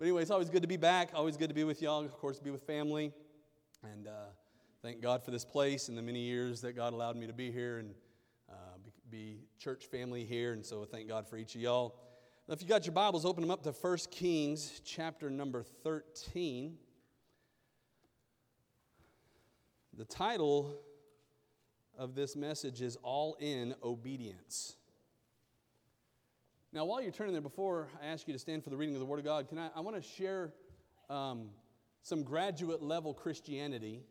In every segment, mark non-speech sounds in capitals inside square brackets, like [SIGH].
But anyway, it's always good to be back. Always good to be with y'all. Of course, be with family. And uh, thank God for this place and the many years that God allowed me to be here and uh, be, church family here. And so thank God for each of y'all. Now, if you got your Bibles, open them up to 1 Kings chapter number 13. The title of this message is All in Obedience. Now, while you're turning there, before I ask you to stand for the reading of the Word of God, can I, I want to share um, some graduate level Christianity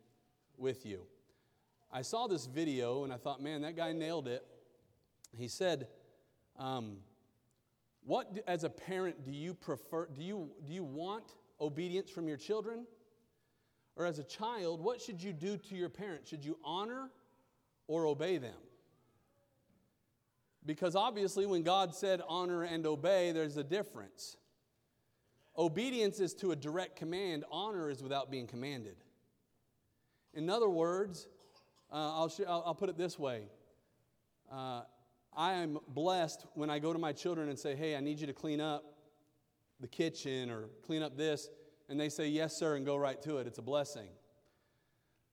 with you. I saw this video and I thought, man, that guy nailed it. He said, um, What, as a parent, do you prefer? Do you, do you want obedience from your children? Or as a child, what should you do to your parents? Should you honor or obey them? Because obviously, when God said honor and obey, there's a difference. Obedience is to a direct command, honor is without being commanded. In other words, uh, I'll, sh- I'll, I'll, put it this way uh, I am blessed when I go to my children and say, hey, I need you to clean up the kitchen or clean up this, and they say, yes, sir, and go right to it. It's a blessing.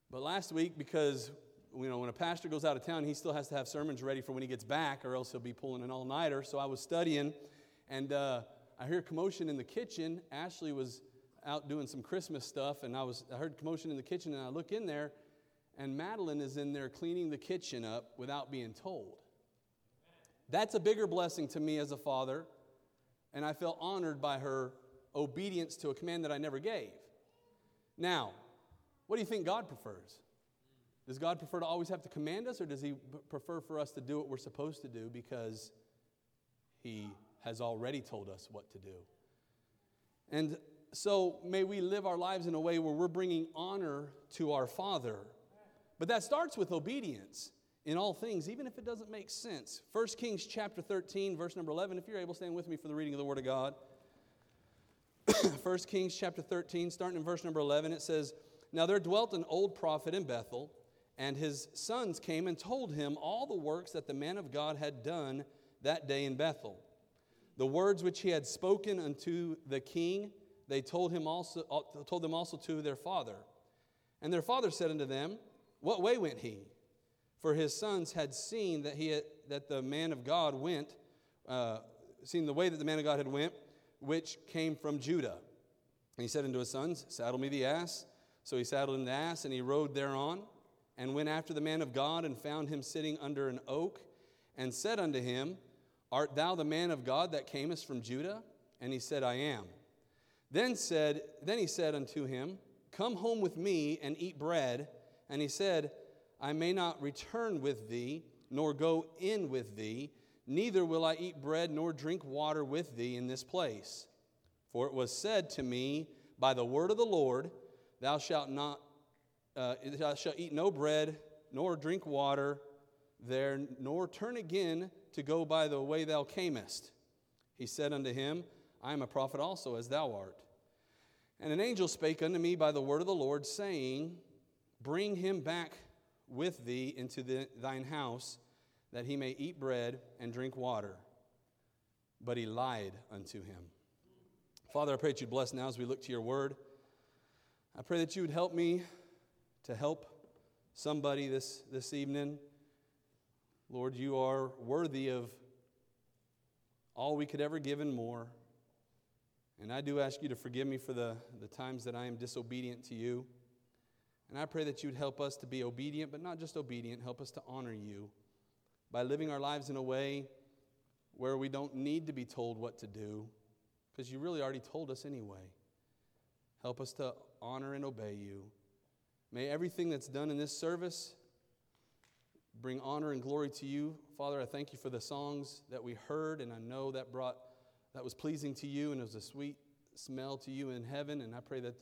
But last week, because you know, when a pastor goes out of town, he still has to have sermons ready for when he gets back, or else he'll be pulling an all nighter. So I was studying, and uh, I hear commotion in the kitchen. Ashley was out doing some Christmas stuff, and I, was, I heard commotion in the kitchen, and I look in there, and Madeline is in there cleaning the kitchen up without being told. That's a bigger blessing to me as a father, and I felt honored by her obedience to a command that I never gave. Now, what do you think God prefers? Does God prefer to always have to command us, or does He prefer for us to do what we're supposed to do because He has already told us what to do? And so may we live our lives in a way where we're bringing honor to our Father. But that starts with obedience in all things, even if it doesn't make sense. 1 Kings chapter 13, verse number 11. If you're able, stand with me for the reading of the Word of God. [CLEARS THROAT] 1 Kings chapter 13, starting in verse number 11, it says, Now there dwelt an old prophet in Bethel and his sons came and told him all the works that the man of God had done that day in Bethel. The words which he had spoken unto the king, they told, him also, uh, told them also to their father. And their father said unto them, What way went he? For his sons had seen that, he had, that the man of God went, uh, seen the way that the man of God had went, which came from Judah. And he said unto his sons, Saddle me the ass. So he saddled him the ass, and he rode thereon and went after the man of God and found him sitting under an oak and said unto him, Art thou the man of God that camest from Judah? And he said, I am. Then said, then he said unto him, Come home with me and eat bread. And he said, I may not return with thee, nor go in with thee, neither will I eat bread nor drink water with thee in this place. For it was said to me by the word of the Lord, Thou shalt not uh, shalt eat no bread, nor drink water there, nor turn again to go by the way thou camest. He said unto him, I am a prophet also, as thou art. And an angel spake unto me by the word of the Lord, saying, Bring him back with thee into the, thine house, that he may eat bread and drink water. But he lied unto him. Father, I pray that you'd bless now as we look to your word. I pray that you would help me to help somebody this, this evening. Lord, you are worthy of all we could ever give and more. And I do ask you to forgive me for the, the times that I am disobedient to you. And I pray that you'd help us to be obedient, but not just obedient, help us to honor you by living our lives in a way where we don't need to be told what to do, because you really already told us anyway. Help us to honor and obey you. May everything that's done in this service bring honor and glory to you. Father, I thank you for the songs that we heard, and I know that brought that was pleasing to you and it was a sweet smell to you in heaven. And I pray that,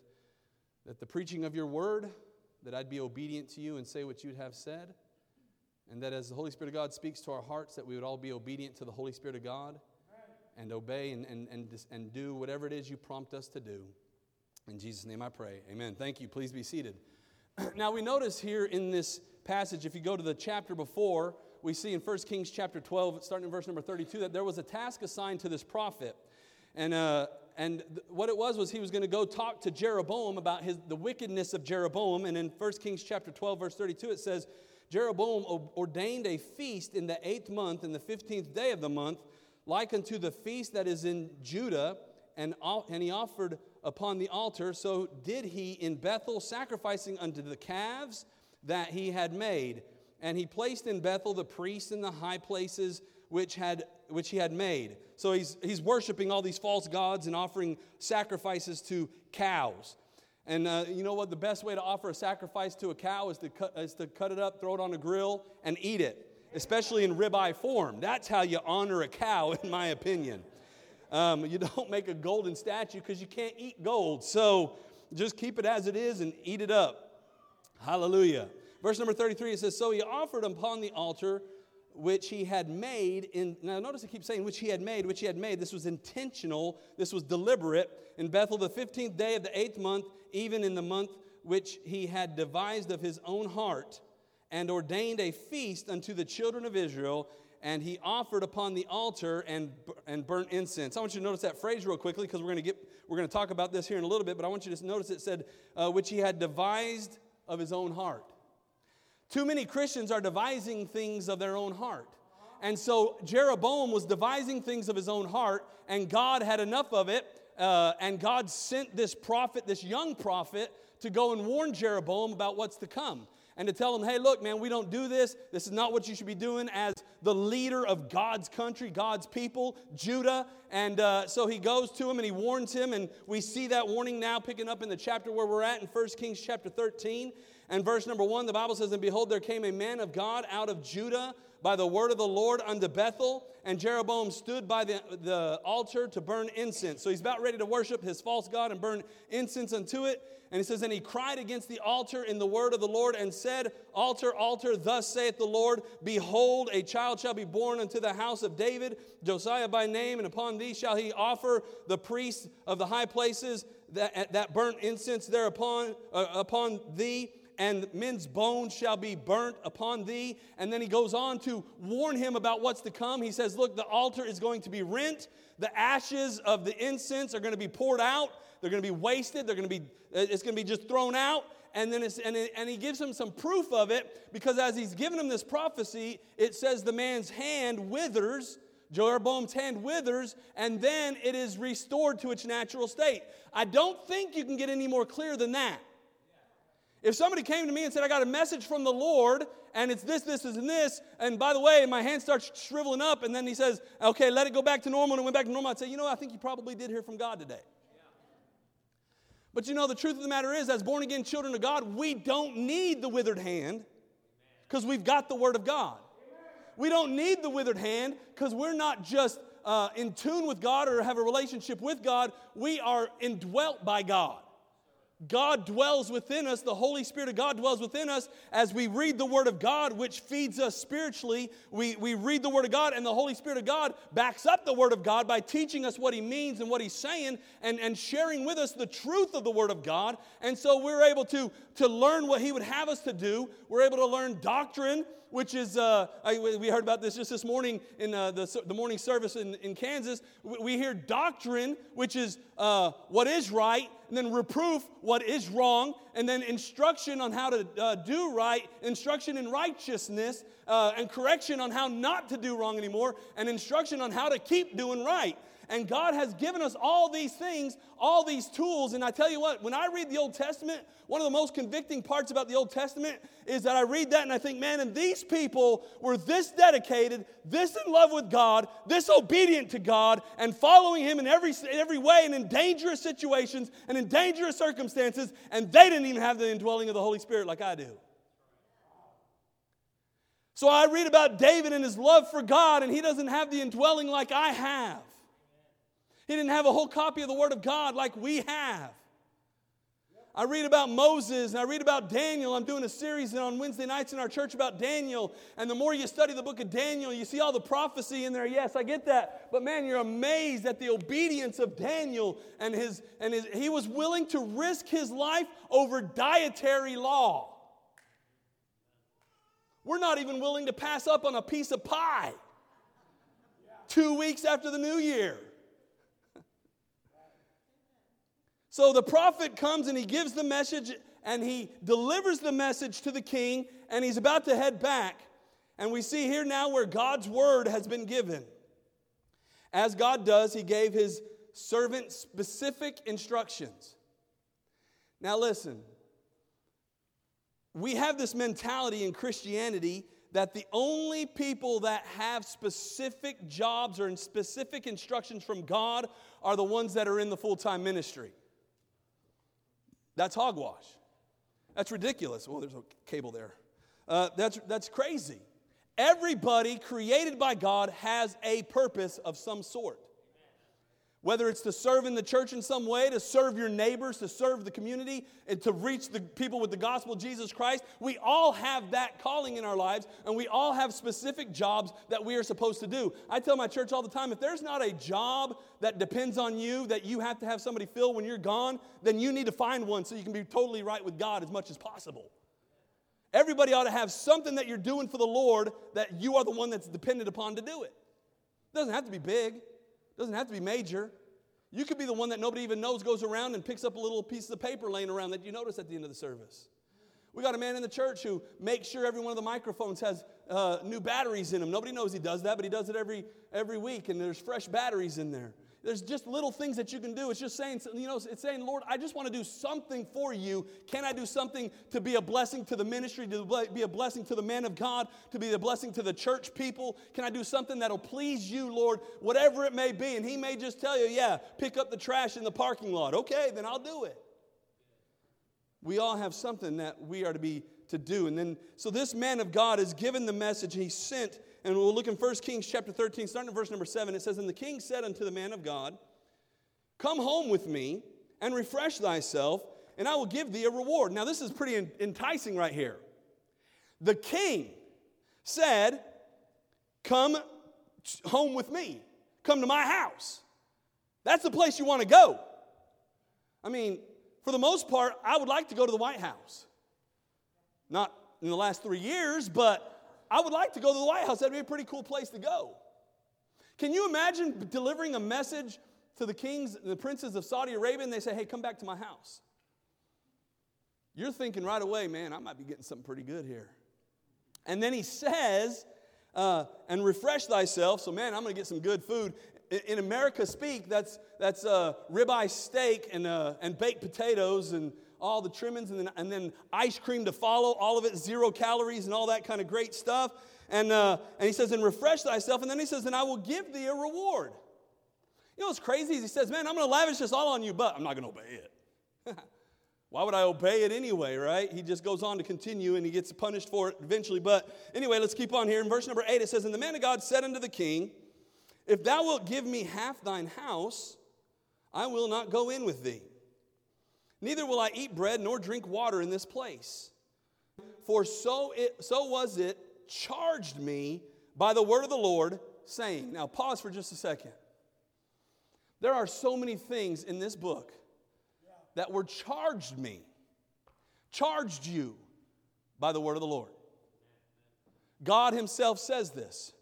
that the preaching of your word, that I'd be obedient to you and say what you'd have said. And that as the Holy Spirit of God speaks to our hearts, that we would all be obedient to the Holy Spirit of God and obey and, and, and, and do whatever it is you prompt us to do. In Jesus' name I pray. Amen. Thank you. Please be seated. [CLEARS THROAT] Now we notice here in this passage, if you go to the chapter before, we see in 1 Kings chapter 12, starting in verse number 32, that there was a task assigned to this prophet. And, uh, and th- what it was was he was going to go talk to Jeroboam about his, the wickedness of Jeroboam. And in 1 Kings chapter 12, verse 32, it says, Jeroboam o- ordained a feast in the eighth month, in the 15th day of the month, like unto the feast that is in Judah, and, and he offered upon the altar. So did he in Bethel, sacrificing unto the calves that he had made. And he placed in Bethel the priests in the high places which, had, which he had made. So he's, he's worshiping all these false gods and offering sacrifices to cows. And uh, you know what? The best way to offer a sacrifice to a cow is to, cut, is to cut it up, throw it on a grill, and eat it, especially in ribeye form. That's how you honor a cow, [LAUGHS] in my opinion. Um, you [LAUGHS] don't make a golden statue because you can't eat gold. So just keep it as it is and eat it up. Hallelujah. Verse number 33, it says, So he offered upon the altar which he had made in now notice it keeps saying which he had made which he had made this was intentional this was deliberate in bethel the 15th day of the eighth month even in the month which he had devised of his own heart and ordained a feast unto the children of israel and he offered upon the altar and, and burnt incense i want you to notice that phrase real quickly because we're going to get we're going to talk about this here in a little bit but i want you to notice it said uh, which he had devised of his own heart too many Christians are devising things of their own heart. And so Jeroboam was devising things of his own heart, and God had enough of it. Uh, and God sent this prophet, this young prophet, to go and warn Jeroboam about what's to come and to tell him, hey, look, man, we don't do this. This is not what you should be doing as the leader of God's country, God's people, Judah. And uh, so he goes to him and he warns him. And we see that warning now picking up in the chapter where we're at in 1 Kings chapter 13. And verse number one, the Bible says, And behold, there came a man of God out of Judah by the word of the Lord unto Bethel, and Jeroboam stood by the, the altar to burn incense. So he's about ready to worship his false God and burn incense unto it. And he says, And he cried against the altar in the word of the Lord and said, Altar, altar, thus saith the Lord, Behold, a child shall be born unto the house of David, Josiah by name, and upon thee shall he offer the priests of the high places that, that burnt incense thereupon uh, upon thee and men's bones shall be burnt upon thee. And then he goes on to warn him about what's to come. He says, Look, the altar is going to be rent, the ashes of the incense are going to be poured out, they're going to be wasted, they're going to be, uh, it's going to be just thrown out. And then it's, and, it, and he gives him some proof of it because as he's given him this prophecy, it says the man's hand withers. Jeroboam's hand withers, and then it is restored to its natural state. I don't think you can get any more clear than that. If somebody came to me and said, I got a message from the Lord, and it's this, this, this, and this, and by the way, my hand starts shriveling up, and then he says, okay, let it go back to normal, and it went back to normal, I'd say, you know, I think you probably did hear from God today. But you know, the truth of the matter is, as born again children of God, we don't need the withered hand because we've got the Word of God. We don't need the withered hand because we're not just uh, in tune with God or have a relationship with God, we are indwelt by God. God dwells within us, the Holy Spirit of God dwells within us as we read the Word of God, which feeds us spiritually. We, we read the Word of God, and the Holy Spirit of God backs up the Word of God by teaching us what He means and what He's saying and, and sharing with us the truth of the Word of God. And so we're able to, to learn what He would have us to do. We're able to learn doctrine which is, uh, I, we heard about this just this morning in uh, the, the morning service in, in Kansas. We hear doctrine, which is uh, what is right, and then reproof, what is wrong, and then instruction on how to uh, do right, instruction in righteousness, uh, and correction on how not to do wrong anymore, and instruction on how to keep doing right. And God has given us all these things, all these tools. And I tell you what, when I read the Old Testament, one of the most convicting parts about the Old Testament is that I read that and I think, man, and these people were this dedicated, this in love with God, this obedient to God, and following Him in every, in every way and in dangerous situations and in dangerous circumstances, and they didn't even have the indwelling of the Holy Spirit like I do. So I read about David and his love for God, and he doesn't have the indwelling like I have. He didn't have a whole copy of the Word of God like we have. I read about Moses and I read about Daniel. I'm doing a series on Wednesday nights in our church about Daniel. And the more you study the book of Daniel, you see all the prophecy in there. Yes, I get that. But man, you're amazed at the obedience of Daniel and his and his, he was willing to risk his life over dietary law. We're not even willing to pass up on a piece of pie. 2 weeks after the new year. So the prophet comes and he gives the message and he delivers the message to the king and he's about to head back. And we see here now where God's word has been given. As God does, he gave his servant specific instructions. Now, listen, we have this mentality in Christianity that the only people that have specific jobs or specific instructions from God are the ones that are in the full time ministry. That's hogwash. That's ridiculous. Well, there's a cable there. Uh, that's, that's crazy. Everybody created by God has a purpose of some sort. Whether it's to serve in the church in some way, to serve your neighbors, to serve the community, and to reach the people with the gospel of Jesus Christ, we all have that calling in our lives, and we all have specific jobs that we are supposed to do. I tell my church all the time if there's not a job that depends on you, that you have to have somebody fill when you're gone, then you need to find one so you can be totally right with God as much as possible. Everybody ought to have something that you're doing for the Lord that you are the one that's dependent upon to do it. It doesn't have to be big. Doesn't have to be major. You could be the one that nobody even knows goes around and picks up a little piece of paper laying around that you notice at the end of the service. We got a man in the church who makes sure every one of the microphones has uh, new batteries in them. Nobody knows he does that, but he does it every, every week, and there's fresh batteries in there. There's just little things that you can do. It's just saying, you know, it's saying, Lord, I just want to do something for you. Can I do something to be a blessing to the ministry, to be a blessing to the man of God, to be a blessing to the church people? Can I do something that'll please you, Lord, whatever it may be? And he may just tell you, yeah, pick up the trash in the parking lot. Okay, then I'll do it. We all have something that we are to be to do. And then, so this man of God is given the message, he sent and we'll look in 1 Kings chapter 13, starting in verse number 7. It says, And the king said unto the man of God, Come home with me and refresh thyself, and I will give thee a reward. Now, this is pretty enticing right here. The king said, Come home with me, come to my house. That's the place you want to go. I mean, for the most part, I would like to go to the White House. Not in the last three years, but I would like to go to the White House. That'd be a pretty cool place to go. Can you imagine delivering a message to the kings the princes of Saudi Arabia and they say, hey, come back to my house? You're thinking right away, man, I might be getting something pretty good here. And then he says, uh, and refresh thyself. So, man, I'm going to get some good food. In, in America speak, that's, that's uh, ribeye steak and, uh, and baked potatoes and all the trimmings, and then, and then ice cream to follow, all of it zero calories and all that kind of great stuff. And, uh, and he says, and refresh thyself. And then he says, and I will give thee a reward. You know what's crazy he says, man, I'm going to lavish this all on you, but I'm not going to obey it. [LAUGHS] Why would I obey it anyway, right? He just goes on to continue and he gets punished for it eventually. But anyway, let's keep on here. In verse number eight, it says, And the man of God said unto the king, If thou wilt give me half thine house, I will not go in with thee. Neither will I eat bread nor drink water in this place. For so, it, so was it charged me by the word of the Lord, saying. Now, pause for just a second. There are so many things in this book that were charged me, charged you by the word of the Lord. God Himself says this.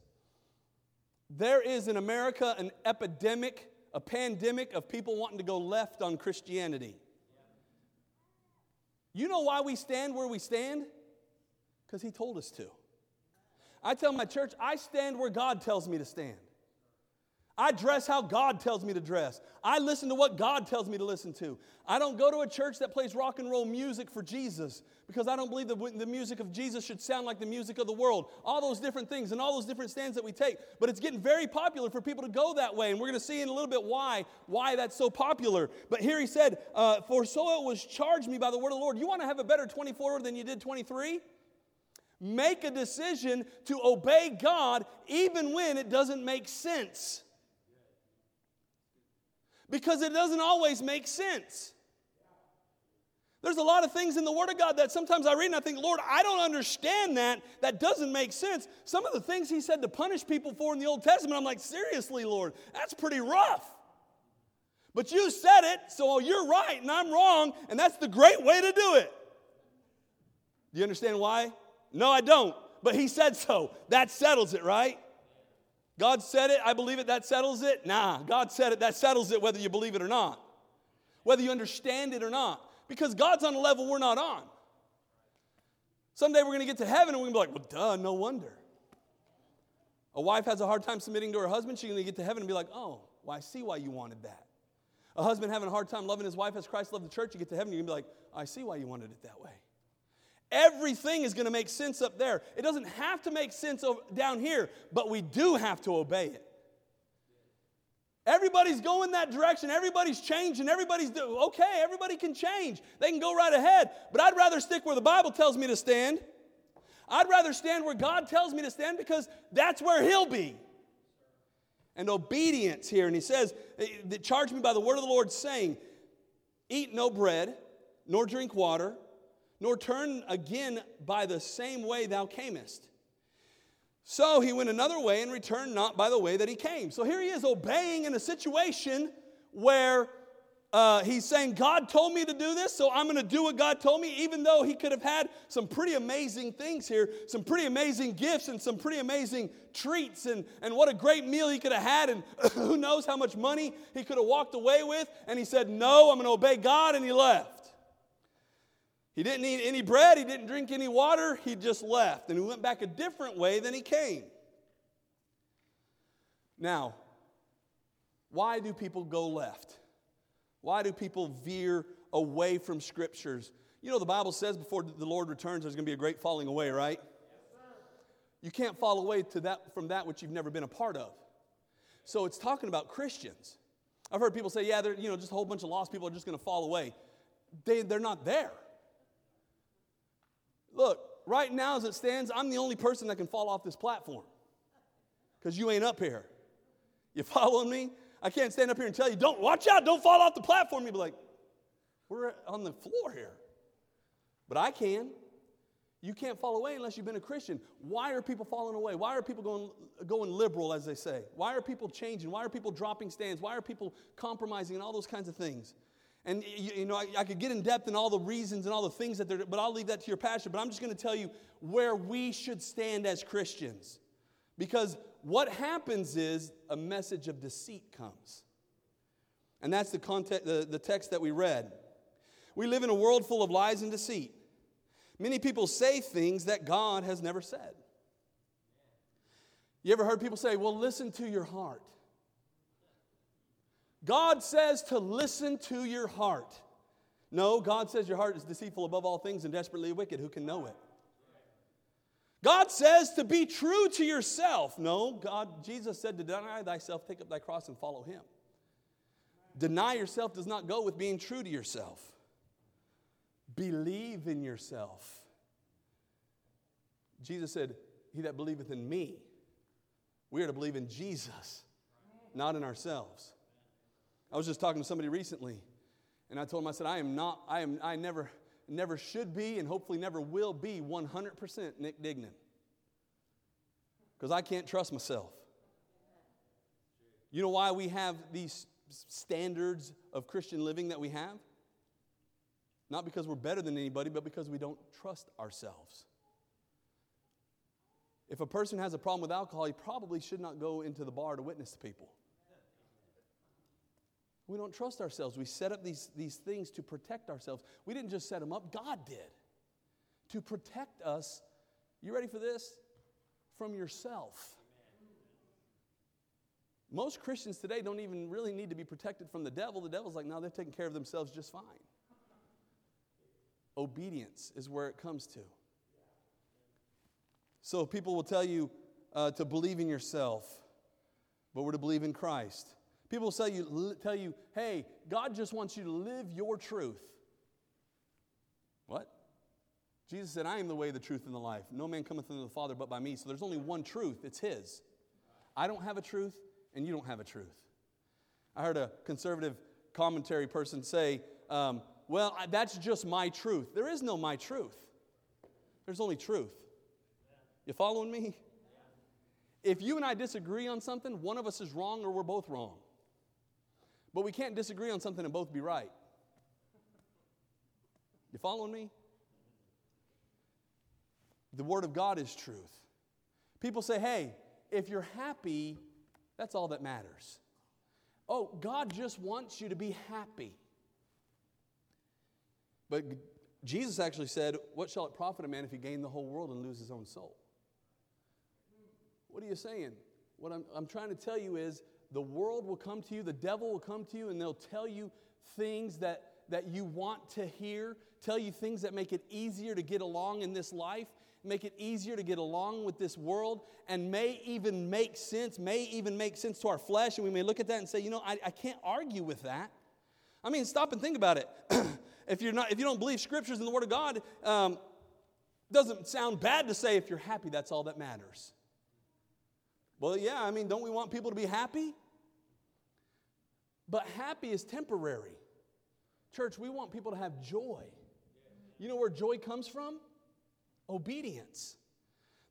There is in America an epidemic, a pandemic of people wanting to go left on Christianity. You know why we stand where we stand? Because He told us to. I tell my church, I stand where God tells me to stand. I dress how God tells me to dress. I listen to what God tells me to listen to. I don't go to a church that plays rock and roll music for Jesus because I don't believe the, the music of Jesus should sound like the music of the world. All those different things and all those different stands that we take. But it's getting very popular for people to go that way. And we're going to see in a little bit why, why that's so popular. But here he said, uh, For so it was charged me by the word of the Lord. You want to have a better 24 than you did 23? Make a decision to obey God even when it doesn't make sense because it doesn't always make sense. There's a lot of things in the Word of God that sometimes I read and I think, Lord, I don't understand that. That doesn't make sense. Some of the things He said to punish people for in the Old Testament, I'm like, seriously, Lord, that's pretty rough. But you said it, so you're right and I'm wrong, and that's the great way to do it. Do you understand why? No, I don't. But He said so. That settles it, right? God said it, I believe it, that settles it? Nah, God said it, that settles it whether you believe it or not. whether you understand it or not, because God's on a level we're not on. Someday we're going to get to heaven and we're going to be like, well, duh, no wonder. A wife has a hard time submitting to her husband, she's going to get to heaven and be like, oh, well, I see why you wanted that. A husband having a hard time loving his wife as Christ loved the church, you get to heaven, you're going to be like, I see why you wanted it that way. Everything is going to make sense up there. It doesn't have to make sense down here, but we do have to obey it. Everybody's going that direction. Everybody's changing. Everybody's do- okay. Everybody can change. They can go right ahead. But I'd rather stick where the Bible tells me to stand. I'd rather stand where God tells me to stand because that's where He'll be. And obedience here. And He says, eh, Charge me by the word of the Lord, saying, Eat no bread, nor drink water, nor turn again by the same way thou camest. So he went another way and returned not by the way that he came. So here he is obeying in a situation where uh, he's saying, God told me to do this, so I'm going to do what God told me, even though he could have had some pretty amazing things here, some pretty amazing gifts, and some pretty amazing treats, and, and what a great meal he could have had, and [COUGHS] who knows how much money he could have walked away with. And he said, No, I'm going to obey God, and he left. He didn't eat any bread, he didn't drink any water, he just left. And he went back a different way than he came. Now, why do people go left? Why do people veer away from scriptures? You know, the Bible says before the Lord returns, there's going to be a great falling away, right? you can't fall away to that, from that which you've never been a part of. So it's talking about Christians. I've heard people say, yeah, you know, just a whole bunch of lost people are just going to fall away. They, they're not there. Look, right now as it stands, I'm the only person that can fall off this platform because you ain't up here. You [LAUGHS] following me? I can't stand up here and tell you, don't watch out, don't fall off the platform. You'd be like, we're on the floor here. But I can. You can't fall away unless you've been a Christian. Why are people falling away? Why are people going, going liberal, as they say? Why are people changing? Why are people dropping stands? Why are people compromising and all those kinds of things? And you, know, I, I, could get in depth in all the reasons and all the things that they're, but I'll leave that to your pastor. But I'm just going to tell you where we should stand as Christians. Because what happens is a message of deceit comes. And that's the, context, the, the text that we read. We live in a world full of lies and deceit. Many people say things that God has never said. You ever heard people say, well, listen to your heart? God says to listen to your heart. No, God says your heart is deceitful above all things and desperately wicked. Who can know it? God says to be true to yourself. No, God, Jesus said to deny thyself, take up thy cross and follow him. Deny yourself does not go with being true to yourself. Believe in yourself. Jesus said, He that believeth in me, we are to believe in Jesus, not in ourselves. I was just talking to somebody recently, and I told him, I said, I am not, I am, I never, never should be, and hopefully never will be 100% Nick Dignan. Because I can't trust myself. You know why we have these standards of Christian living that we have? Not because we're better than anybody, but because we don't trust ourselves. If a person has a problem with alcohol, he probably should not go into the bar to witness to people. We don't trust ourselves. We set up these, these things to protect ourselves. We didn't just set them up, God did. To protect us, you ready for this? From yourself. Most Christians today don't even really need to be protected from the devil. The devil's like, no, they're taking care of themselves just fine. Obedience is where it comes to. So people will tell you uh, to believe in yourself, but we're to believe in Christ. People say you, tell you, hey, God just wants you to live your truth. What? Jesus said, I am the way, the truth, and the life. No man cometh unto the Father but by me. So there's only one truth, it's His. I don't have a truth, and you don't have a truth. I heard a conservative commentary person say, um, Well, that's just my truth. There is no my truth, there's only truth. You following me? If you and I disagree on something, one of us is wrong or we're both wrong. But we can't disagree on something and both be right. You following me? The Word of God is truth. People say, hey, if you're happy, that's all that matters. Oh, God just wants you to be happy. But Jesus actually said, What shall it profit a man if he gain the whole world and lose his own soul? What are you saying? What I'm, I'm trying to tell you is the world will come to you, the devil will come to you, and they'll tell you things that, that you want to hear, tell you things that make it easier to get along in this life, make it easier to get along with this world, and may even make sense, may even make sense to our flesh. And we may look at that and say, you know, I, I can't argue with that. I mean, stop and think about it. [CLEARS THROAT] if, you're not, if you don't believe scriptures in the Word of God, um, doesn't sound bad to say if you're happy, that's all that matters. Well, yeah, I mean, don't we want people to be happy? But happy is temporary. Church, we want people to have joy. You know where joy comes from? Obedience.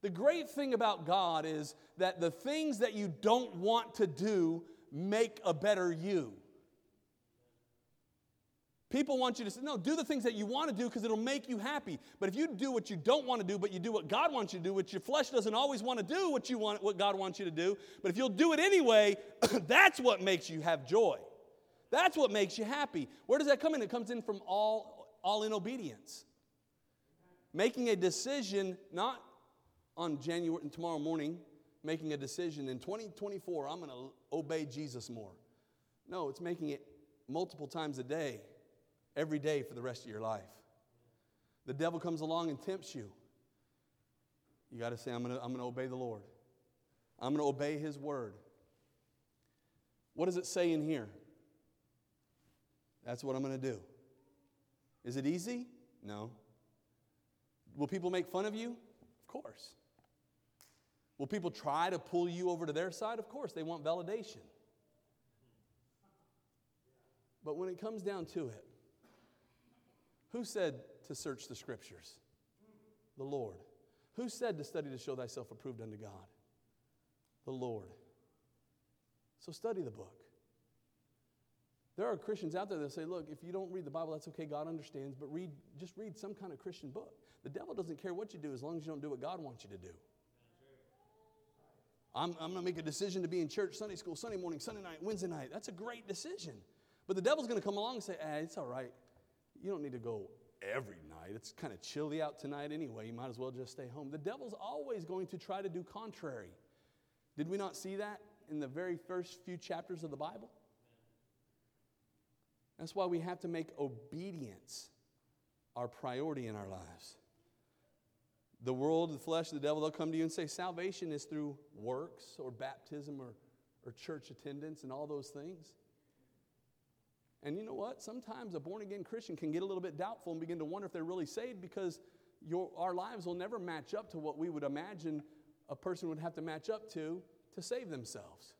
The great thing about God is that the things that you don't want to do make a better you. People want you to say, no, do the things that you want to do because it'll make you happy. But if you do what you don't want to do, but you do what God wants you to do, which your flesh doesn't always want to do what you want, what God wants you to do, but if you'll do it anyway, [CLEARS THROAT] that's what makes you have joy. That's what makes you happy. Where does that come in? It comes in from all, all in obedience. Making a decision, not on January and tomorrow morning, making a decision in 2024, I'm going to obey Jesus more. No, it's making it multiple times a day every day for the rest of your life. The devil comes along and tempts you. You got to say, I'm going to I'm to obey the Lord. I'm going to obey his word. What does it say in here? That's what I'm going to do. Is it easy? No. Will people make fun of you? Of course. Will people try to pull you over to their side? Of course. They want validation. But when it comes down to it, who said to search the scriptures? The Lord. Who said to study to show thyself approved unto God? The Lord. So study the book. There are Christians out there that say, look, if you don't read the Bible, that's okay, God understands, but read, just read some kind of Christian book. The devil doesn't care what you do as long as you don't do what God wants you to do. I'm, I'm going to make a decision to be in church Sunday school, Sunday morning, Sunday night, Wednesday night. That's a great decision. But the devil's going to come along and say, eh, it's all right you don't need to go every night. It's kind of chilly out tonight anyway. You might as well just stay home. The devil's always going to try to do contrary. Did we not see that in the very first few chapters of the Bible? That's why we have to make obedience our priority in our lives. The world, the flesh, the devil, they'll come to you and say salvation is through works or baptism or, or church attendance and all those things. And you know what? Sometimes a born again Christian can get a little bit doubtful and begin to wonder if they're really saved because your, our lives will never match up to what we would imagine a person would have to match up to to save themselves.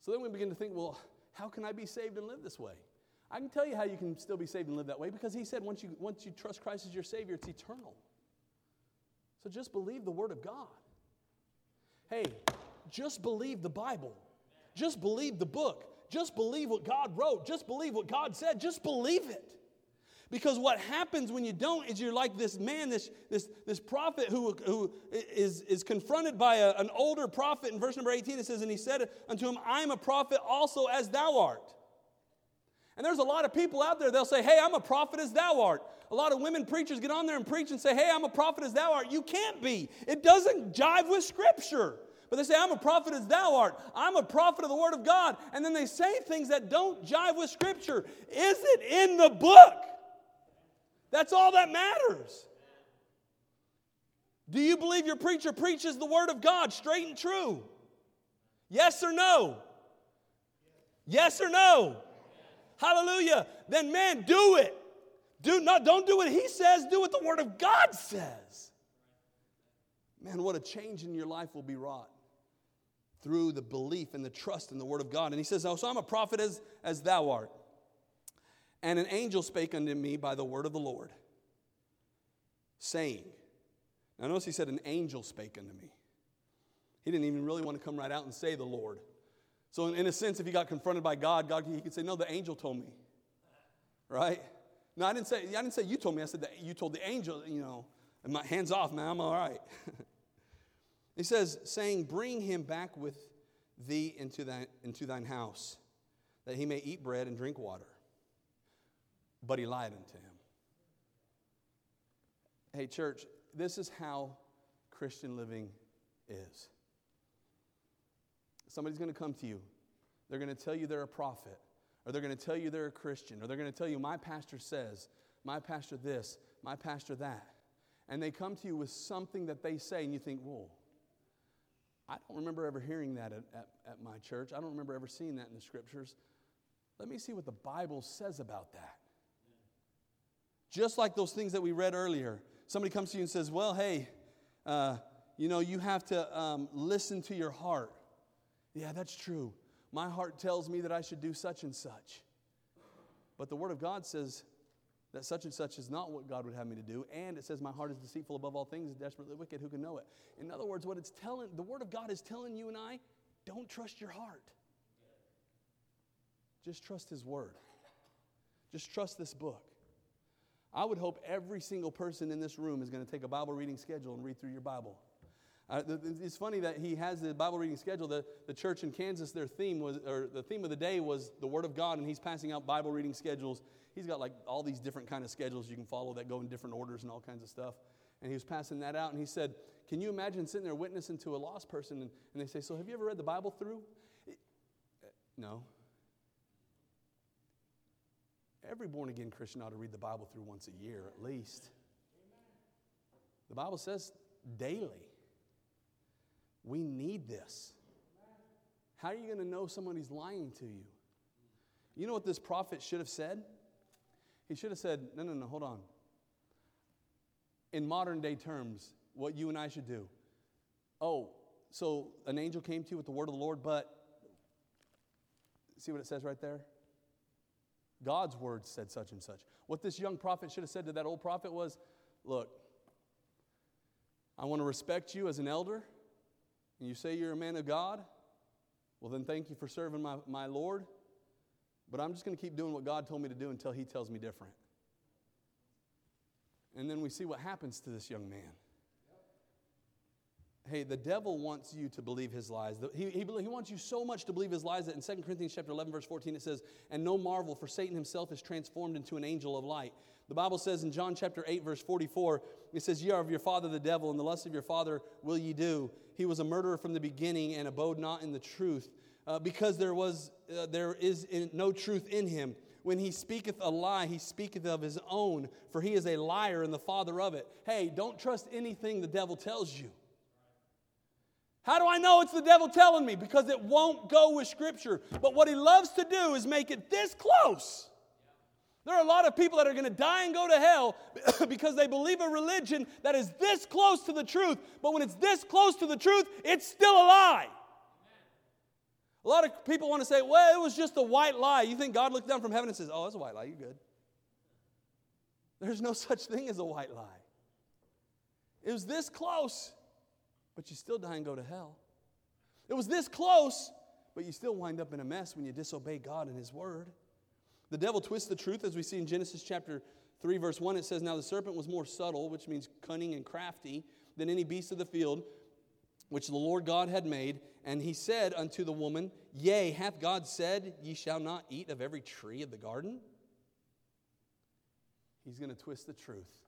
So then we begin to think, well, how can I be saved and live this way? I can tell you how you can still be saved and live that way because he said once you, once you trust Christ as your Savior, it's eternal. So just believe the Word of God. Hey, just believe the Bible. Just believe the book. Just believe what God wrote. Just believe what God said. Just believe it. Because what happens when you don't is you're like this man, this, this, this prophet who, who is, is confronted by a, an older prophet. In verse number 18, it says, And he said unto him, I am a prophet also as thou art. And there's a lot of people out there, they'll say, Hey, I'm a prophet as thou art. A lot of women preachers get on there and preach and say, Hey, I'm a prophet as thou art. You can't be. It doesn't jive with Scripture. But they say, I'm a prophet as thou art. I'm a prophet of the Word of God. And then they say things that don't jive with Scripture. Is it in the book? That's all that matters. Do you believe your preacher preaches the Word of God straight and true? Yes or no? Yes or no? Hallelujah. Then, man, do it. Do not, don't do what he says, do what the Word of God says. Man, what a change in your life will be wrought through the belief and the trust in the word of God. And he says, Oh, so I'm a prophet as, as thou art. And an angel spake unto me by the word of the Lord, saying, Now notice he said, An angel spake unto me. He didn't even really want to come right out and say the Lord. So, in, in a sense, if he got confronted by God, God he could say, No, the angel told me. Right? No, I didn't say, I didn't say you told me. I said that you told the angel, you know, and my hands off, man, I'm all right. [LAUGHS] He says, saying, Bring him back with thee into, thine, into thine house, that he may eat bread and drink water. but he lied unto him. Hey, church, this is how Christian living is. Somebody's going to come to you. They're going to tell you they're a prophet, or they're going to tell you they're a Christian, or they're going to tell you, my pastor says, my pastor this, my pastor that. And they come to you with something that they say, and you think, whoa, I don't remember ever hearing that at, at, at my church. I don't remember ever seeing that in the scriptures. Let me see what the Bible says about that. Just like those things that we read earlier. Somebody comes to you and says, Well, hey, uh, you know, you have to um, listen to your heart. Yeah, that's true. My heart tells me that I should do such and such. But the Word of God says that such and such is not what God would have me to do. And it says, My heart is deceitful above all things desperately wicked. Who can know it? In other words, what it's telling, the Word of God is telling you and I, don't trust your heart. Just trust His Word. Just trust this book. I would hope every single person in this room is going to take a Bible reading schedule and read through your Bible. Uh, it's funny that he has the Bible reading schedule. The, the church in Kansas, their theme was, or the theme of the day was the Word of God, and he's passing out Bible reading schedules. He's got like all these different kind of schedules you can follow that go in different orders and all kinds of stuff. And he was passing that out, and he said, Can you imagine sitting there witnessing to a lost person, and, and they say, So have you ever read the Bible through? It, uh, no. Every born again Christian ought to read the Bible through once a year at least. The Bible says daily. We need this. How are you going to know somebody's lying to you? You know what this prophet should have said? He should have said, No, no, no, hold on. In modern day terms, what you and I should do. Oh, so an angel came to you with the word of the Lord, but see what it says right there? God's word said such and such. What this young prophet should have said to that old prophet was Look, I want to respect you as an elder, and you say you're a man of God. Well, then thank you for serving my, my Lord. But I'm just going to keep doing what God told me to do until He tells me different. And then we see what happens to this young man. Hey, the devil wants you to believe his lies. He, he, he, wants you so much to believe his lies that in 2 Corinthians chapter 11, verse 14, it says, And no marvel, for Satan himself is transformed into an angel of light. The Bible says in John chapter 8, verse 44, it says, Ye are of your father the devil, and the lust of your father will ye do. He was a murderer from the beginning and abode not in the truth, uh, because there, was, uh, there is in, no truth in him. When he speaketh a lie, he speaketh of his own, for he is a liar and the father of it. Hey, don't trust anything the devil tells you. How do I know it's the devil telling me? Because it won't go with Scripture. But what he loves to do is make it this close. There are a lot of people that are going to die and go to hell [COUGHS] because they believe a religion that is this close to the truth. But when it's this close to the truth, it's still a lie. A lot of people want to say, well, it was just a white lie. You think God looked down from heaven and says, oh, it's a white lie, you're good. There's no such thing as a white lie. It was this close but you still die and go to hell. It was this close, but you still wind up in a mess when you disobey God and His word. The devil twists the truth, as we see in Genesis chapter 3, verse 1. It says, Now the serpent was more subtle, which means cunning and crafty, than any beast of the field which the Lord God had made. And he said unto the woman, Yea, hath God said, Ye shall not eat of every tree of the garden? He's going to twist the truth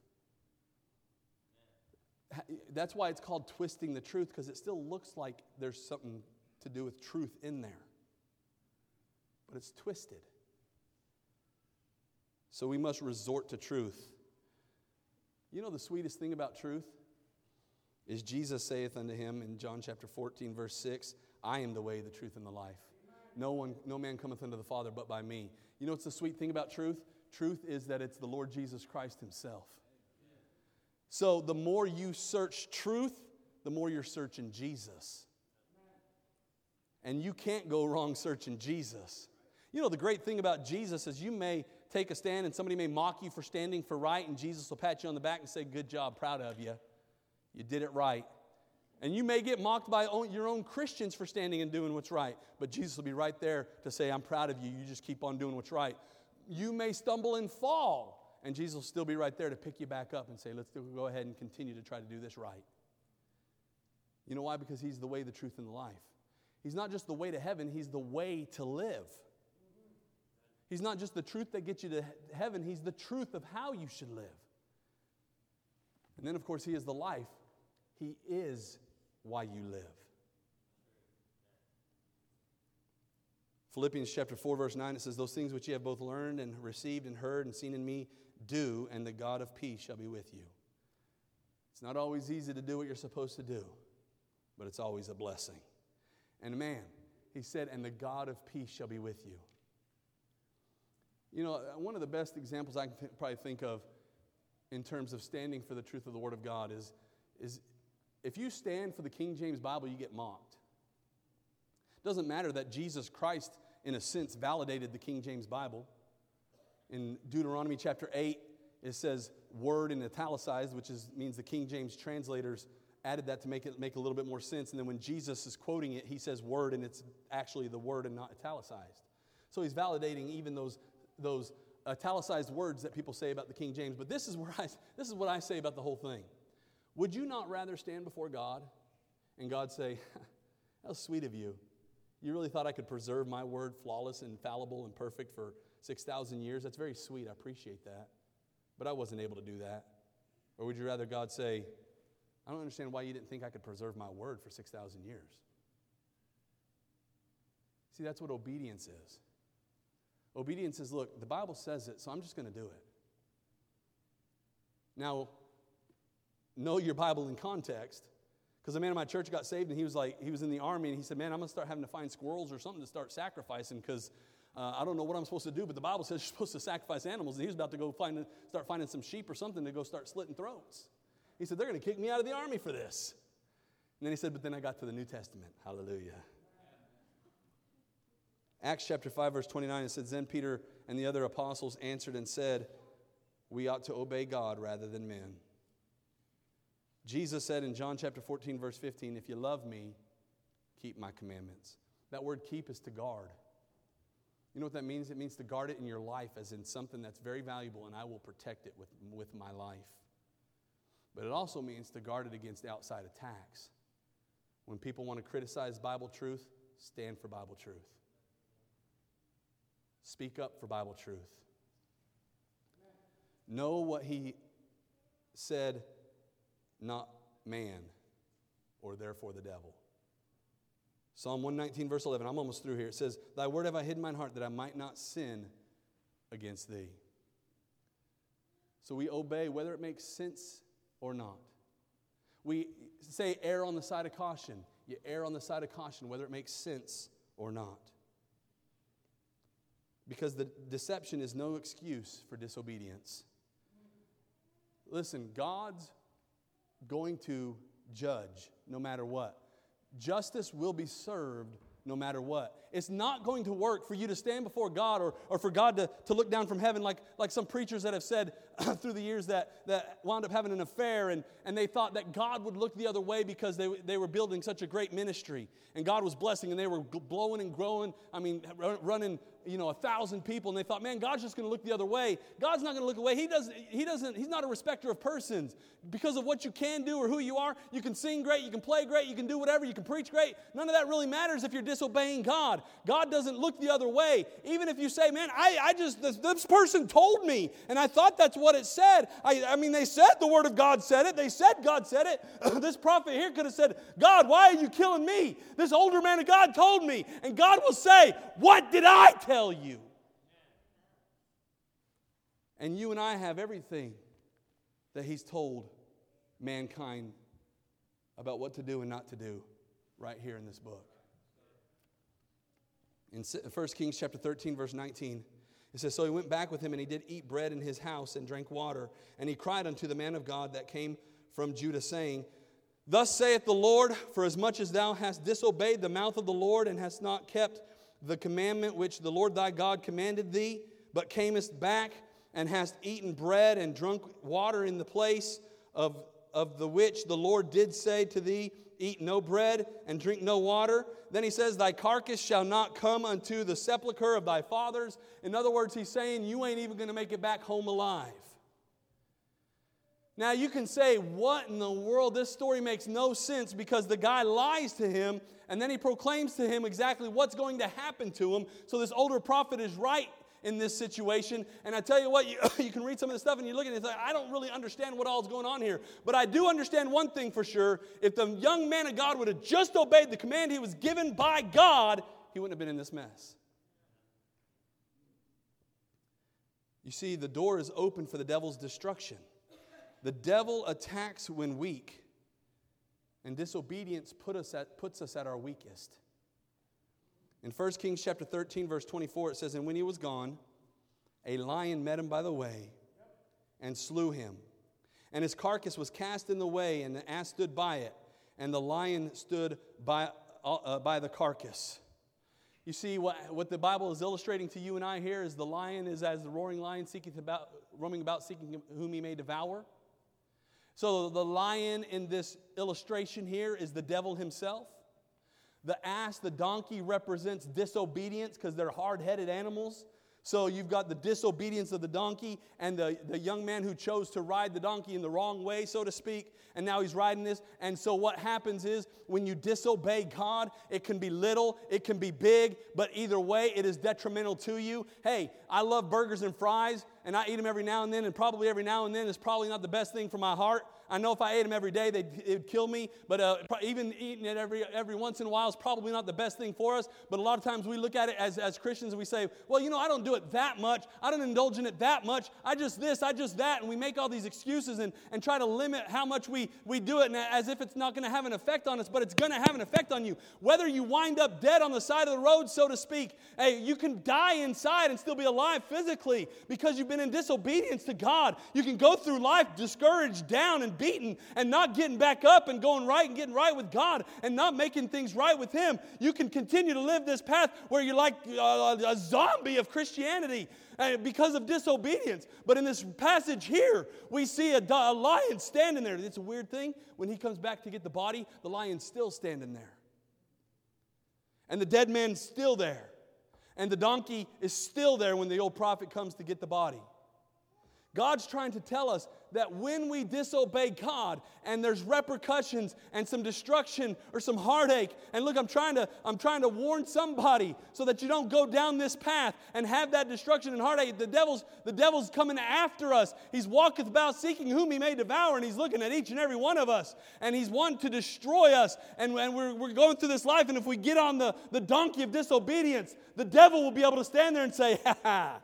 that's why it's called twisting the truth, because it still looks like there's something to do with truth in there. But it's twisted. So we must resort to truth. You know the sweetest thing about truth? Is Jesus saith unto him in John chapter 14, verse 6, I am the way, the truth, and the life. No one, no man cometh unto the Father but by me. You know what's the sweet thing about truth? Truth is that it's the Lord Jesus Christ Himself. So the more you search truth, the more you're searching Jesus. And you can't go wrong searching Jesus. You know, the great thing about Jesus is you may take a stand and somebody may mock you for standing for right, and Jesus will pat you on the back and say, Good job, proud of you. You did it right. And you may get mocked by your own Christians for standing and doing what's right, but Jesus will be right there to say, I'm proud of you. You just keep on doing what's right. You may stumble and fall, and Jesus will still be right there to pick you back up and say, let's go ahead and continue to try to do this right. You know why? Because He's the way, the truth, and the life. He's not just the way to heaven, He's the way to live. He's not just the truth that gets you to heaven, He's the truth of how you should live. And then, of course, He is the life. He is why you live. Philippians chapter 4, verse 9, it says, Those things which ye have both learned and received and heard and seen in me, do, and the God of peace shall be with you. It's not always easy to do what you're supposed to do, but it's always a blessing. And man, he said, and the God of peace shall be with you. You know, one of the best examples I can th- probably think of in terms of standing for the truth of the Word of God is, is if you stand for the King James Bible, you get mocked. It doesn't matter that Jesus Christ, in a sense, validated the King James Bible. In Deuteronomy chapter 8, it says word in italicized, which is, means the King James translators added that to make it make a little bit more sense. And then when Jesus is quoting it, he says word, and it's actually the word and not italicized. So he's validating even those, those italicized words that people say about the King James. But this is, where I, this is what I say about the whole thing. Would you not rather stand before God and God say, [LAUGHS] How sweet of you. You really thought I could preserve my word flawless infallible, and perfect for 6,000 years? That's very sweet. I appreciate that. But I wasn't able to do that. Or would you rather God say, I don't understand why you didn't think I could preserve my word for 6,000 years? See, that's what obedience is. Obedience is look, the Bible says it, so I'm just going to do it. Now, know your Bible in context. Because a man in my church got saved and he was like, he was in the army and he said, Man, I'm going to start having to find squirrels or something to start sacrificing because uh, I don't know what I'm supposed to do, but the Bible says you're supposed to sacrifice animals. And he was about to go find, start finding some sheep or something to go start slitting throats. He said, They're going to kick me out of the army for this. And then he said, But then I got to the New Testament. Hallelujah. Acts chapter 5, verse 29, it says, Then Peter and the other apostles answered and said, We ought to obey God rather than men. Jesus said in John chapter 14, verse 15, If you love me, keep my commandments. That word keep is to guard. You know what that means? It means to guard it in your life as in something that's very valuable, and I will protect it with, with my life. But it also means to guard it against outside attacks. When people want to criticize Bible truth, stand for Bible truth. Speak up for Bible truth. Know what he said, not man, or therefore the devil. Psalm 119, verse 11. I'm almost through here. It says, Thy word have I hid in mine heart that I might not sin against thee. So we obey whether it makes sense or not. We say err on the side of caution. You err on the side of caution whether it makes sense or not. Because the deception is no excuse for disobedience. Listen, God's going to judge no matter what. Justice will be served no matter what. It's not going to work for you to stand before God or, or for God to, to look down from heaven like, like some preachers that have said [CLEARS THROAT] through the years that, that wound up having an affair and, and they thought that God would look the other way because they, they were building such a great ministry and God was blessing and they were blowing and growing, I mean, running you know, a thousand people and they thought, man, God's just going to look the other way. God's not going to look away. He doesn't, he doesn't, he's not a respecter of persons. Because of what you can do or who you are, you can sing great, you can play great, you can do whatever, you can preach great. None of that really matters if you're disobeying God. God doesn't look the other way. Even if you say, man, I, I just, this, this person told me, and I thought that's what it said. I, I mean, they said the word of God said it. They said God said it. [CLEARS THROAT] this prophet here could have said, God, why are you killing me? This older man of God told me. And God will say, What did I tell tell you. And you and I have everything that He's told mankind about what to do and not to do right here in this book. In 1 uh, Kings chapter 13, verse 19, it says, So he went back with him, and he did eat bread in his house and drank water. And he cried unto the man of God that came from Judah, saying, Thus saith the Lord, for as much as thou hast disobeyed the mouth of the Lord and hast not kept the commandment which the Lord thy God commanded thee, but camest back and hast eaten bread and drunk water in the place of, of the which the Lord did say to thee, Eat no bread and drink no water. Then he says, Thy carcass shall not come unto the sepulchre of thy fathers. In other words, he's saying, You ain't even going to make it back home alive. Now, you can say, What in the world? This story makes no sense because the guy lies to him and then he proclaims to him exactly what's going to happen to him. So, this older prophet is right in this situation. And I tell you what, you, [LAUGHS] you can read some of the stuff and you look at it and say, I don't really understand what all's going on here. But I do understand one thing for sure. If the young man of God would have just obeyed the command he was given by God, he wouldn't have been in this mess. You see, the door is open for the devil's destruction. The devil attacks when weak, and disobedience put us at, puts us at our weakest. In 1 Kings chapter 13, verse 24, it says, And when he was gone, a lion met him by the way and slew him. And his carcass was cast in the way, and the ass stood by it, and the lion stood by, uh, uh by the carcass. You see, what, what the Bible is illustrating to you and I here is the lion is as the roaring lion seeketh about, roaming about seeking whom he may devour. So the lion in this illustration here is the devil himself. The ass, the donkey, represents disobedience because they're hard headed animals. So you've got the disobedience of the donkey and the, the young man who chose to ride the donkey in the wrong way, so to speak, and now he's riding this. And so what happens is when you disobey God, it can be little, it can be big, but either way, it is detrimental to you. Hey, I love burgers and fries, and I eat them every now and then, and probably every now and then is probably not the best thing for my heart. I know if I ate them every day, they'd, it'd kill me, but uh, even eating it every, every once in a while is probably not the best thing for us. But a lot of times we look at it as, as Christians and we say, well, you know, I don't do it that much. I don't indulge in it that much. I just this, I just that. And we make all these excuses and, and try to limit how much we, we do it as if it's not going to have an effect on us, but it's going to have an effect on you. Whether you wind up dead on the side of the road, so to speak, hey, you can die inside and still be alive physically because you've been in disobedience to God. You can go through life discouraged, down, and beaten and not getting back up and going right and getting right with God and not making things right with Him. You can continue to live this path where you're like a, a zombie of Christianity uh, because of disobedience. But in this passage here, we see a, a lion standing there. It's a weird thing. When he comes back to get the body, the lion's still standing there. And the dead man's still there. And the donkey is still there when the old prophet comes to get the body. God's trying to tell us that when we disobey God and there's repercussions and some destruction or some heartache, and look, I'm trying to, I'm trying to warn somebody so that you don't go down this path and have that destruction and heartache. The devil's, the devil's coming after us. He's walketh about seeking whom he may devour, and he's looking at each and every one of us, and he's wanting to destroy us. And, and we're, we're going through this life, and if we get on the, the donkey of disobedience, the devil will be able to stand there and say, [LAUGHS] Ha ha,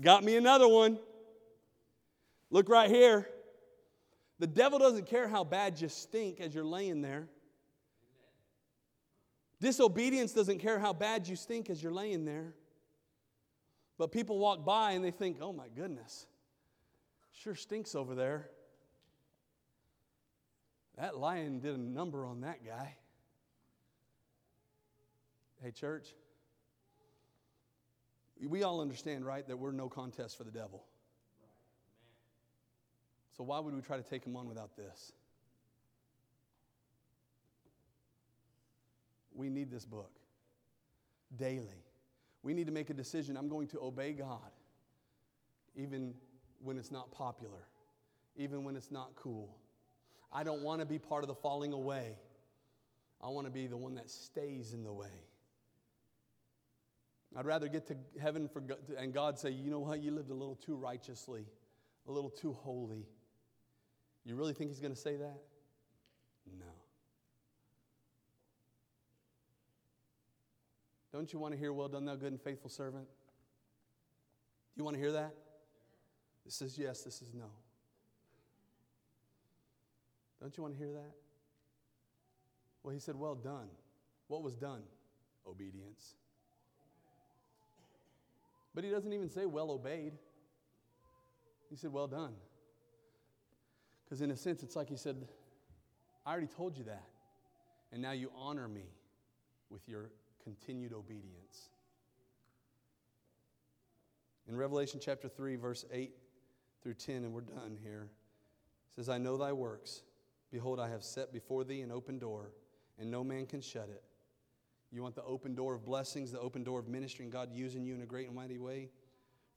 got me another one. Look right here. The devil doesn't care how bad you stink as you're laying there. Disobedience doesn't care how bad you stink as you're laying there. But people walk by and they think, oh my goodness, sure stinks over there. That lion did a number on that guy. Hey, church, we all understand, right, that we're no contest for the devil. So, why would we try to take him on without this? We need this book daily. We need to make a decision. I'm going to obey God, even when it's not popular, even when it's not cool. I don't want to be part of the falling away. I want to be the one that stays in the way. I'd rather get to heaven for, and God say, you know what, you lived a little too righteously, a little too holy. You really think he's going to say that? No. Don't you want to hear, well done, thou good and faithful servant? Do you want to hear that? This is yes, this is no. Don't you want to hear that? Well, he said, well done. What was done? Obedience. But he doesn't even say well obeyed. He said, well done. Because, in a sense, it's like he said, I already told you that. And now you honor me with your continued obedience. In Revelation chapter 3, verse 8 through 10, and we're done here, says, I know thy works. Behold, I have set before thee an open door, and no man can shut it. You want the open door of blessings, the open door of ministry, and God using you in a great and mighty way?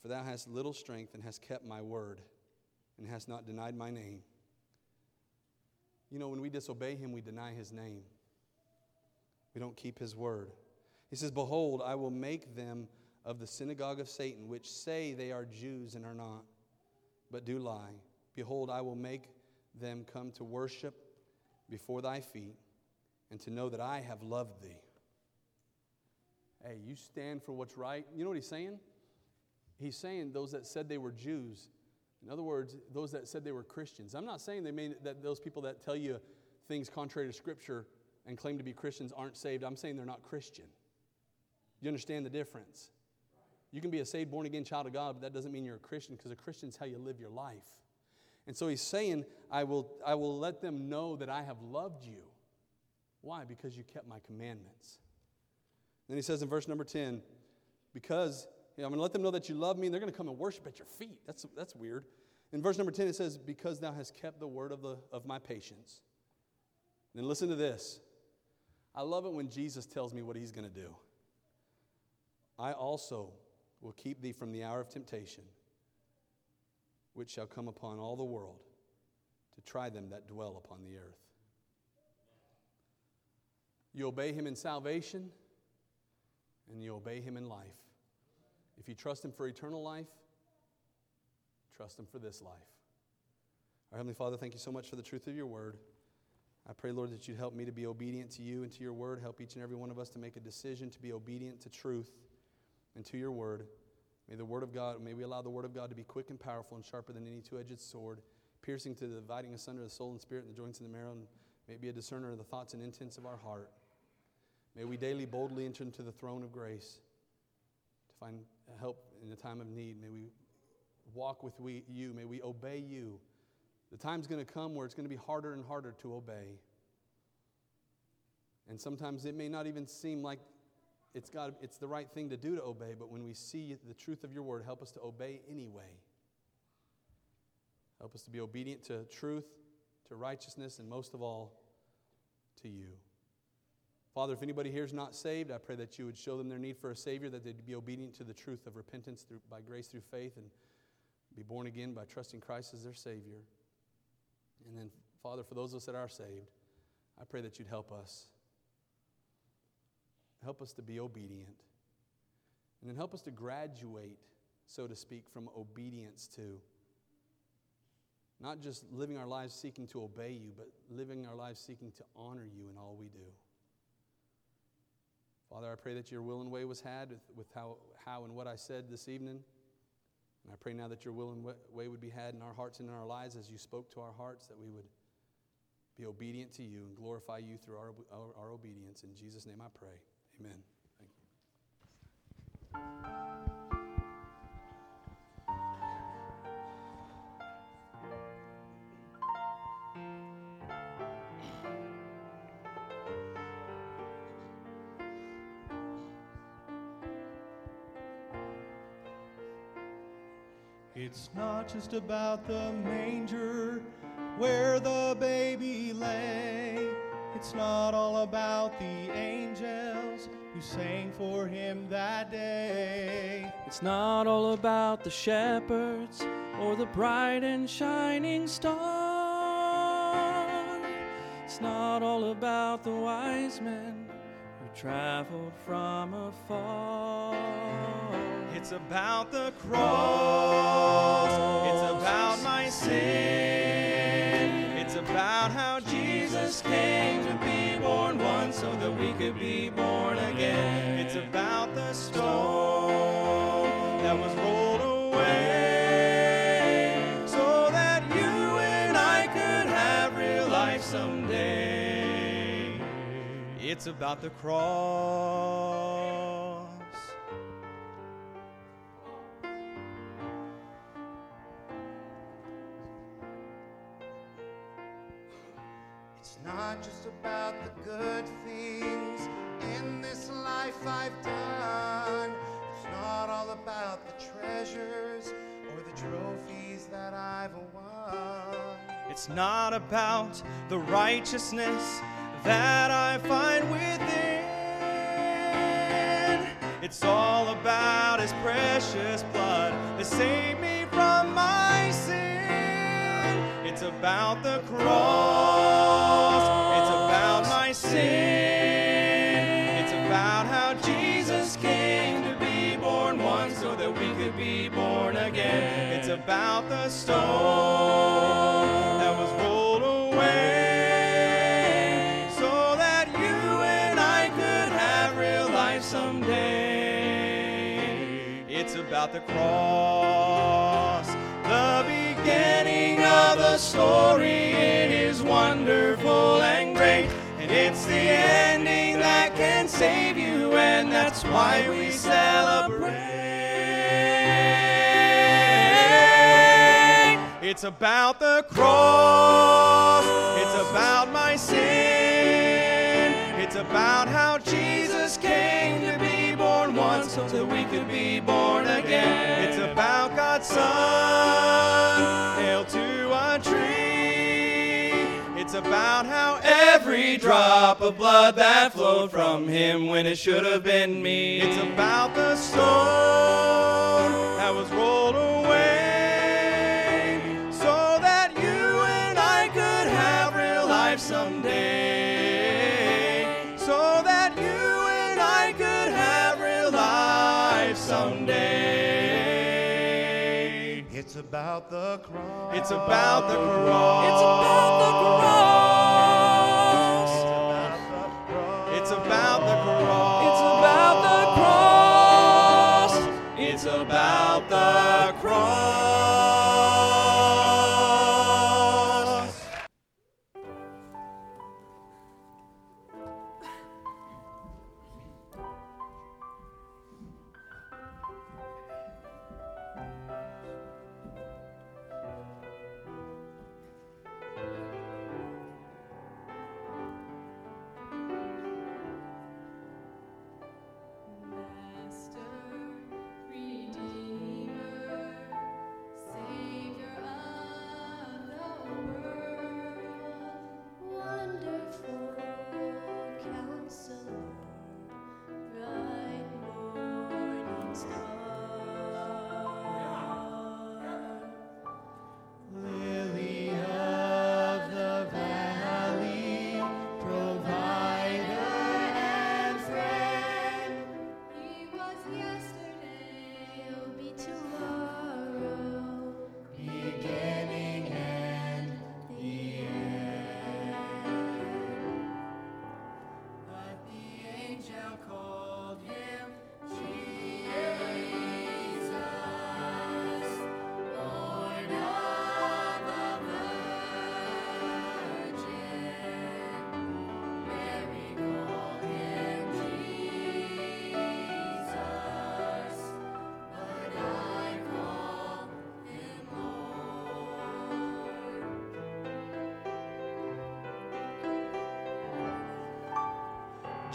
For thou hast little strength and hast kept my word, and hast not denied my name. You know, when we disobey him, we deny his name. We don't keep his word. He says, Behold, I will make them of the synagogue of Satan, which say they are Jews and are not, but do lie. Behold, I will make them come to worship before thy feet and to know that I have loved thee. Hey, you stand for what's right. You know what he's saying? He's saying those that said they were Jews. In other words, those that said they were Christians. I'm not saying they mean that those people that tell you things contrary to Scripture and claim to be Christians aren't saved. I'm saying they're not Christian. You understand the difference? You can be a saved, born again child of God, but that doesn't mean you're a Christian because a Christian is how you live your life. And so he's saying, I will, I will let them know that I have loved you. Why? Because you kept my commandments. Then he says in verse number 10, because I'm going to let them know that you love me, and they're going to come and worship at your feet. That's, that's weird. In verse number 10, it says, Because thou hast kept the word of, the, of my patience. Then listen to this. I love it when Jesus tells me what he's going to do. I also will keep thee from the hour of temptation, which shall come upon all the world to try them that dwell upon the earth. You obey him in salvation, and you obey him in life. If you trust him for eternal life, trust him for this life. Our Heavenly Father, thank you so much for the truth of your word. I pray, Lord, that you'd help me to be obedient to you and to your word. Help each and every one of us to make a decision to be obedient to truth and to your word. May the word of God, may we allow the word of God to be quick and powerful and sharper than any two-edged sword, piercing to the dividing asunder the soul and spirit and the joints and the marrow, and may be a discerner of the thoughts and intents of our heart. May we daily boldly enter into the throne of grace to find help in the time of need. May we walk with we, you. May we obey you. The time's going to come where it's going to be harder and harder to obey. And sometimes it may not even seem like it's, got, it's the right thing to do to obey, but when we see the truth of your word, help us to obey anyway. Help us to be obedient to truth, to righteousness, and most of all, to you. Father, if anybody here is not saved, I pray that you would show them their need for a Savior, that they'd be obedient to the truth of repentance through, by grace through faith, and be born again by trusting Christ as their Savior. And then, Father, for those of us that are saved, I pray that you'd help us. Help us to be obedient. And then help us to graduate, so to speak, from obedience to not just living our lives seeking to obey you, but living our lives seeking to honor you in all we do. Father, I pray that your will and way was had with, with how, how and what I said this evening. And I pray now that your will and way would be had in our hearts and in our lives as you spoke to our hearts, that we would be obedient to you and glorify you through our, our, our obedience. In Jesus' name I pray. Amen. Thank you. It's not just about the manger where the baby lay. It's not all about the angels who sang for him that day. It's not all about the shepherds or the bright and shining star. It's not all about the wise men who traveled from afar. It's about the cross. It's about my sin. It's about how Jesus came to be born once so that we could be born again. It's about the stone that was rolled away so that you and I could have real life someday. It's about the cross. About the good things in this life I've done. It's not all about the treasures or the trophies that I've won. It's not about the righteousness that I find within. It's all about His precious blood that saved me from my sin. It's about the cross sin. It's about how Jesus came to be born once so that we could be born again. It's about the stone that was rolled away so that you and I could have real life someday. It's about the cross, the beginning of the story the ending that can save you, and that's why we celebrate. It's about the cross, it's about my sin, it's about how Jesus came to be born once so that we could be born again. It's about God's Son, nailed to tree. It's about how every drop of blood that flowed from him when it should have been me. It's about the stone that was rolled away about the cross. It's about the cross. It's about the cross. It's about the cross. It's about the cross. It's about the cross.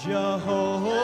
Jehovah